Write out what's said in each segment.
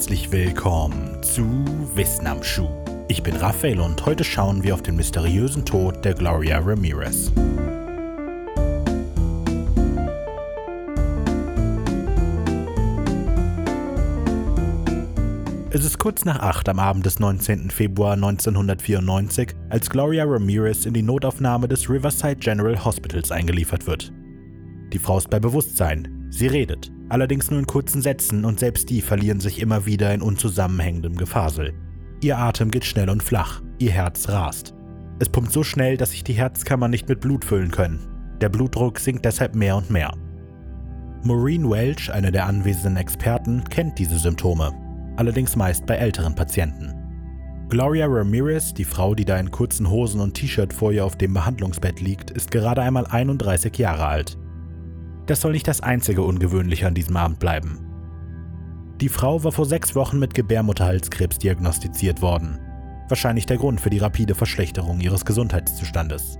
herzlich willkommen zu Wissen am Schuh. Ich bin Raphael und heute schauen wir auf den mysteriösen Tod der Gloria Ramirez. Es ist kurz nach 8 am Abend des 19. Februar 1994, als Gloria Ramirez in die Notaufnahme des Riverside General Hospitals eingeliefert wird. Die Frau ist bei Bewusstsein. Sie redet, allerdings nur in kurzen Sätzen und selbst die verlieren sich immer wieder in unzusammenhängendem Gefasel. Ihr Atem geht schnell und flach, ihr Herz rast. Es pumpt so schnell, dass sich die Herzkammern nicht mit Blut füllen können. Der Blutdruck sinkt deshalb mehr und mehr. Maureen Welch, eine der anwesenden Experten, kennt diese Symptome allerdings meist bei älteren Patienten. Gloria Ramirez, die Frau, die da in kurzen Hosen und T-Shirt vor ihr auf dem Behandlungsbett liegt, ist gerade einmal 31 Jahre alt. Das soll nicht das einzige Ungewöhnliche an diesem Abend bleiben. Die Frau war vor sechs Wochen mit Gebärmutterhalskrebs diagnostiziert worden. Wahrscheinlich der Grund für die rapide Verschlechterung ihres Gesundheitszustandes.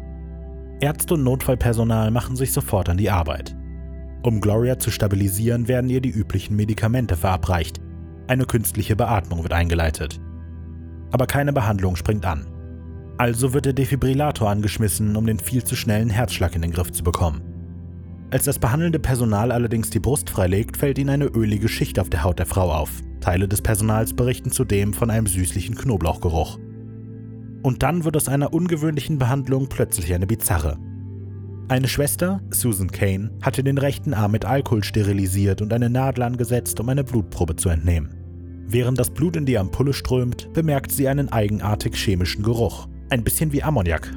Ärzte und Notfallpersonal machen sich sofort an die Arbeit. Um Gloria zu stabilisieren, werden ihr die üblichen Medikamente verabreicht, eine künstliche Beatmung wird eingeleitet. Aber keine Behandlung springt an. Also wird der Defibrillator angeschmissen, um den viel zu schnellen Herzschlag in den Griff zu bekommen. Als das behandelnde Personal allerdings die Brust freilegt, fällt ihnen eine ölige Schicht auf der Haut der Frau auf. Teile des Personals berichten zudem von einem süßlichen Knoblauchgeruch. Und dann wird aus einer ungewöhnlichen Behandlung plötzlich eine bizarre. Eine Schwester, Susan Kane, hatte den rechten Arm mit Alkohol sterilisiert und eine Nadel angesetzt, um eine Blutprobe zu entnehmen. Während das Blut in die Ampulle strömt, bemerkt sie einen eigenartig chemischen Geruch. Ein bisschen wie Ammoniak.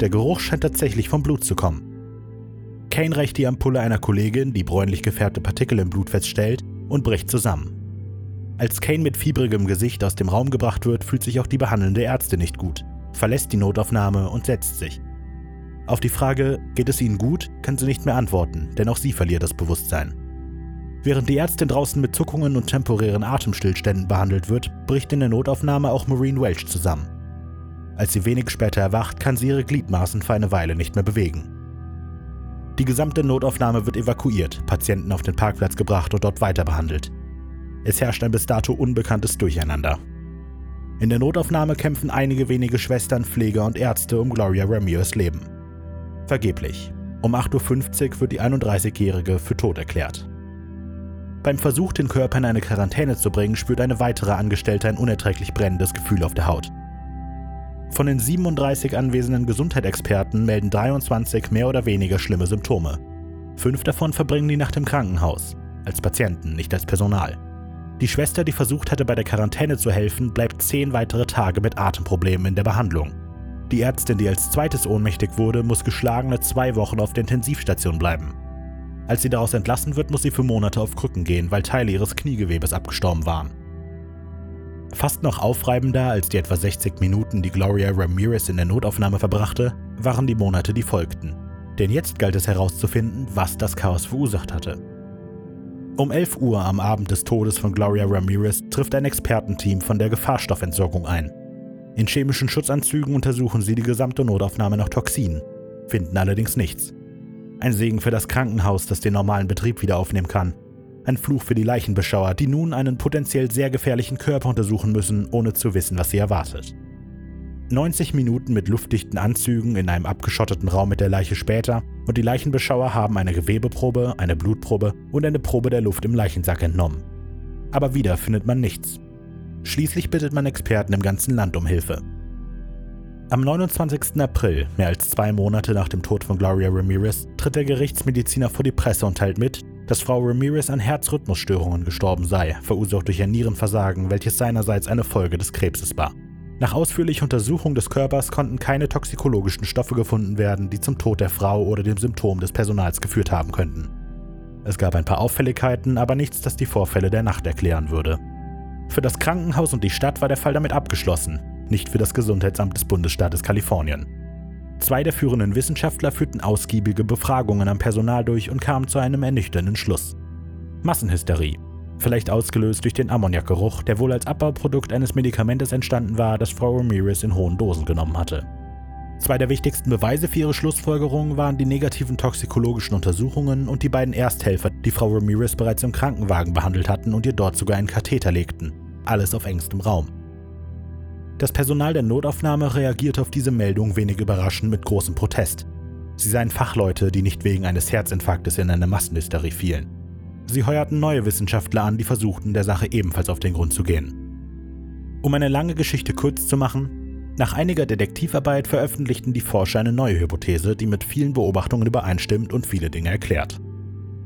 Der Geruch scheint tatsächlich vom Blut zu kommen. Kane reicht die Ampulle einer Kollegin, die bräunlich gefärbte Partikel im Blut feststellt, und bricht zusammen. Als Kane mit fiebrigem Gesicht aus dem Raum gebracht wird, fühlt sich auch die behandelnde Ärztin nicht gut, verlässt die Notaufnahme und setzt sich. Auf die Frage, geht es Ihnen gut, kann sie nicht mehr antworten, denn auch sie verliert das Bewusstsein. Während die Ärztin draußen mit Zuckungen und temporären Atemstillständen behandelt wird, bricht in der Notaufnahme auch Maureen Welch zusammen. Als sie wenig später erwacht, kann sie ihre Gliedmaßen für eine Weile nicht mehr bewegen. Die gesamte Notaufnahme wird evakuiert, Patienten auf den Parkplatz gebracht und dort weiter behandelt. Es herrscht ein bis dato unbekanntes Durcheinander. In der Notaufnahme kämpfen einige wenige Schwestern, Pfleger und Ärzte um Gloria Ramirez Leben. Vergeblich. Um 8.50 Uhr wird die 31-Jährige für tot erklärt. Beim Versuch, den Körper in eine Quarantäne zu bringen, spürt eine weitere Angestellte ein unerträglich brennendes Gefühl auf der Haut. Von den 37 anwesenden Gesundheitsexperten melden 23 mehr oder weniger schlimme Symptome. Fünf davon verbringen die Nacht im Krankenhaus, als Patienten, nicht als Personal. Die Schwester, die versucht hatte, bei der Quarantäne zu helfen, bleibt zehn weitere Tage mit Atemproblemen in der Behandlung. Die Ärztin, die als zweites ohnmächtig wurde, muss geschlagene zwei Wochen auf der Intensivstation bleiben. Als sie daraus entlassen wird, muss sie für Monate auf Krücken gehen, weil Teile ihres Kniegewebes abgestorben waren. Fast noch aufreibender als die etwa 60 Minuten, die Gloria Ramirez in der Notaufnahme verbrachte, waren die Monate, die folgten. Denn jetzt galt es herauszufinden, was das Chaos verursacht hatte. Um 11 Uhr am Abend des Todes von Gloria Ramirez trifft ein Expertenteam von der Gefahrstoffentsorgung ein. In chemischen Schutzanzügen untersuchen sie die gesamte Notaufnahme nach Toxinen, finden allerdings nichts. Ein Segen für das Krankenhaus, das den normalen Betrieb wieder aufnehmen kann. Ein Fluch für die Leichenbeschauer, die nun einen potenziell sehr gefährlichen Körper untersuchen müssen, ohne zu wissen, was sie erwartet. 90 Minuten mit luftdichten Anzügen in einem abgeschotteten Raum mit der Leiche später und die Leichenbeschauer haben eine Gewebeprobe, eine Blutprobe und eine Probe der Luft im Leichensack entnommen. Aber wieder findet man nichts. Schließlich bittet man Experten im ganzen Land um Hilfe. Am 29. April, mehr als zwei Monate nach dem Tod von Gloria Ramirez, tritt der Gerichtsmediziner vor die Presse und teilt mit, dass Frau Ramirez an Herzrhythmusstörungen gestorben sei, verursacht durch ein Nierenversagen, welches seinerseits eine Folge des Krebses war. Nach ausführlicher Untersuchung des Körpers konnten keine toxikologischen Stoffe gefunden werden, die zum Tod der Frau oder dem Symptom des Personals geführt haben könnten. Es gab ein paar Auffälligkeiten, aber nichts, das die Vorfälle der Nacht erklären würde. Für das Krankenhaus und die Stadt war der Fall damit abgeschlossen, nicht für das Gesundheitsamt des Bundesstaates Kalifornien. Zwei der führenden Wissenschaftler führten ausgiebige Befragungen am Personal durch und kamen zu einem ernüchternden Schluss. Massenhysterie. Vielleicht ausgelöst durch den Ammoniakgeruch, der wohl als Abbauprodukt eines Medikamentes entstanden war, das Frau Ramirez in hohen Dosen genommen hatte. Zwei der wichtigsten Beweise für ihre Schlussfolgerungen waren die negativen toxikologischen Untersuchungen und die beiden Ersthelfer, die Frau Ramirez bereits im Krankenwagen behandelt hatten und ihr dort sogar einen Katheter legten. Alles auf engstem Raum. Das Personal der Notaufnahme reagierte auf diese Meldung wenig überraschend mit großem Protest. Sie seien Fachleute, die nicht wegen eines Herzinfarktes in eine Massenhysterie fielen. Sie heuerten neue Wissenschaftler an, die versuchten, der Sache ebenfalls auf den Grund zu gehen. Um eine lange Geschichte kurz zu machen, nach einiger Detektivarbeit veröffentlichten die Forscher eine neue Hypothese, die mit vielen Beobachtungen übereinstimmt und viele Dinge erklärt.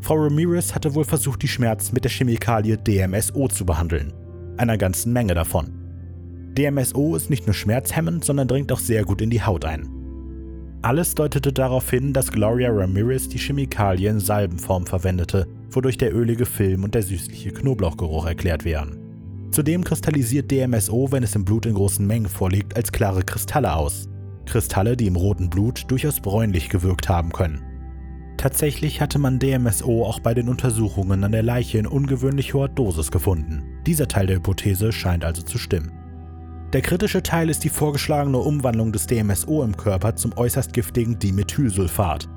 Frau Ramirez hatte wohl versucht, die Schmerzen mit der Chemikalie DMSO zu behandeln. Einer ganzen Menge davon. DMSO ist nicht nur schmerzhemmend, sondern dringt auch sehr gut in die Haut ein. Alles deutete darauf hin, dass Gloria Ramirez die Chemikalie in Salbenform verwendete, wodurch der ölige Film und der süßliche Knoblauchgeruch erklärt wären. Zudem kristallisiert DMSO, wenn es im Blut in großen Mengen vorliegt, als klare Kristalle aus. Kristalle, die im roten Blut durchaus bräunlich gewirkt haben können. Tatsächlich hatte man DMSO auch bei den Untersuchungen an der Leiche in ungewöhnlich hoher Dosis gefunden. Dieser Teil der Hypothese scheint also zu stimmen. Der kritische Teil ist die vorgeschlagene Umwandlung des DMSO im Körper zum äußerst giftigen Dimethylsulfat,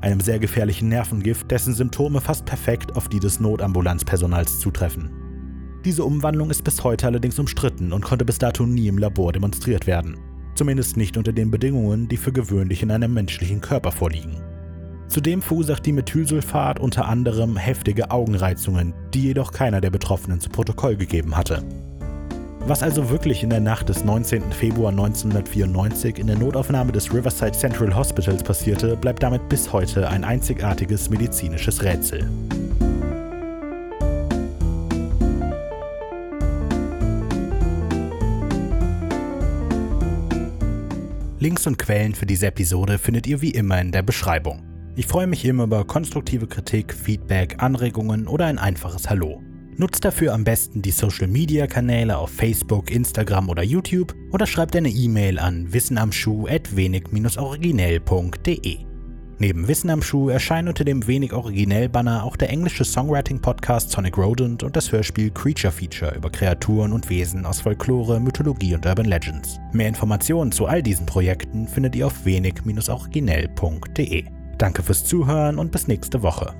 einem sehr gefährlichen Nervengift, dessen Symptome fast perfekt auf die des Notambulanzpersonals zutreffen. Diese Umwandlung ist bis heute allerdings umstritten und konnte bis dato nie im Labor demonstriert werden. Zumindest nicht unter den Bedingungen, die für gewöhnlich in einem menschlichen Körper vorliegen. Zudem verursacht die Methylsulfat unter anderem heftige Augenreizungen, die jedoch keiner der Betroffenen zu Protokoll gegeben hatte. Was also wirklich in der Nacht des 19. Februar 1994 in der Notaufnahme des Riverside Central Hospitals passierte, bleibt damit bis heute ein einzigartiges medizinisches Rätsel. Links und Quellen für diese Episode findet ihr wie immer in der Beschreibung. Ich freue mich immer über konstruktive Kritik, Feedback, Anregungen oder ein einfaches Hallo. Nutzt dafür am besten die Social Media Kanäle auf Facebook, Instagram oder YouTube oder schreibt eine E-Mail an wissenamschuh@wenig-originell.de. Neben Wissen am Schuh erscheinen unter dem wenig originell Banner auch der englische Songwriting-Podcast Sonic Rodent und das Hörspiel Creature Feature über Kreaturen und Wesen aus Folklore, Mythologie und Urban Legends. Mehr Informationen zu all diesen Projekten findet ihr auf wenig-originell.de. Danke fürs Zuhören und bis nächste Woche.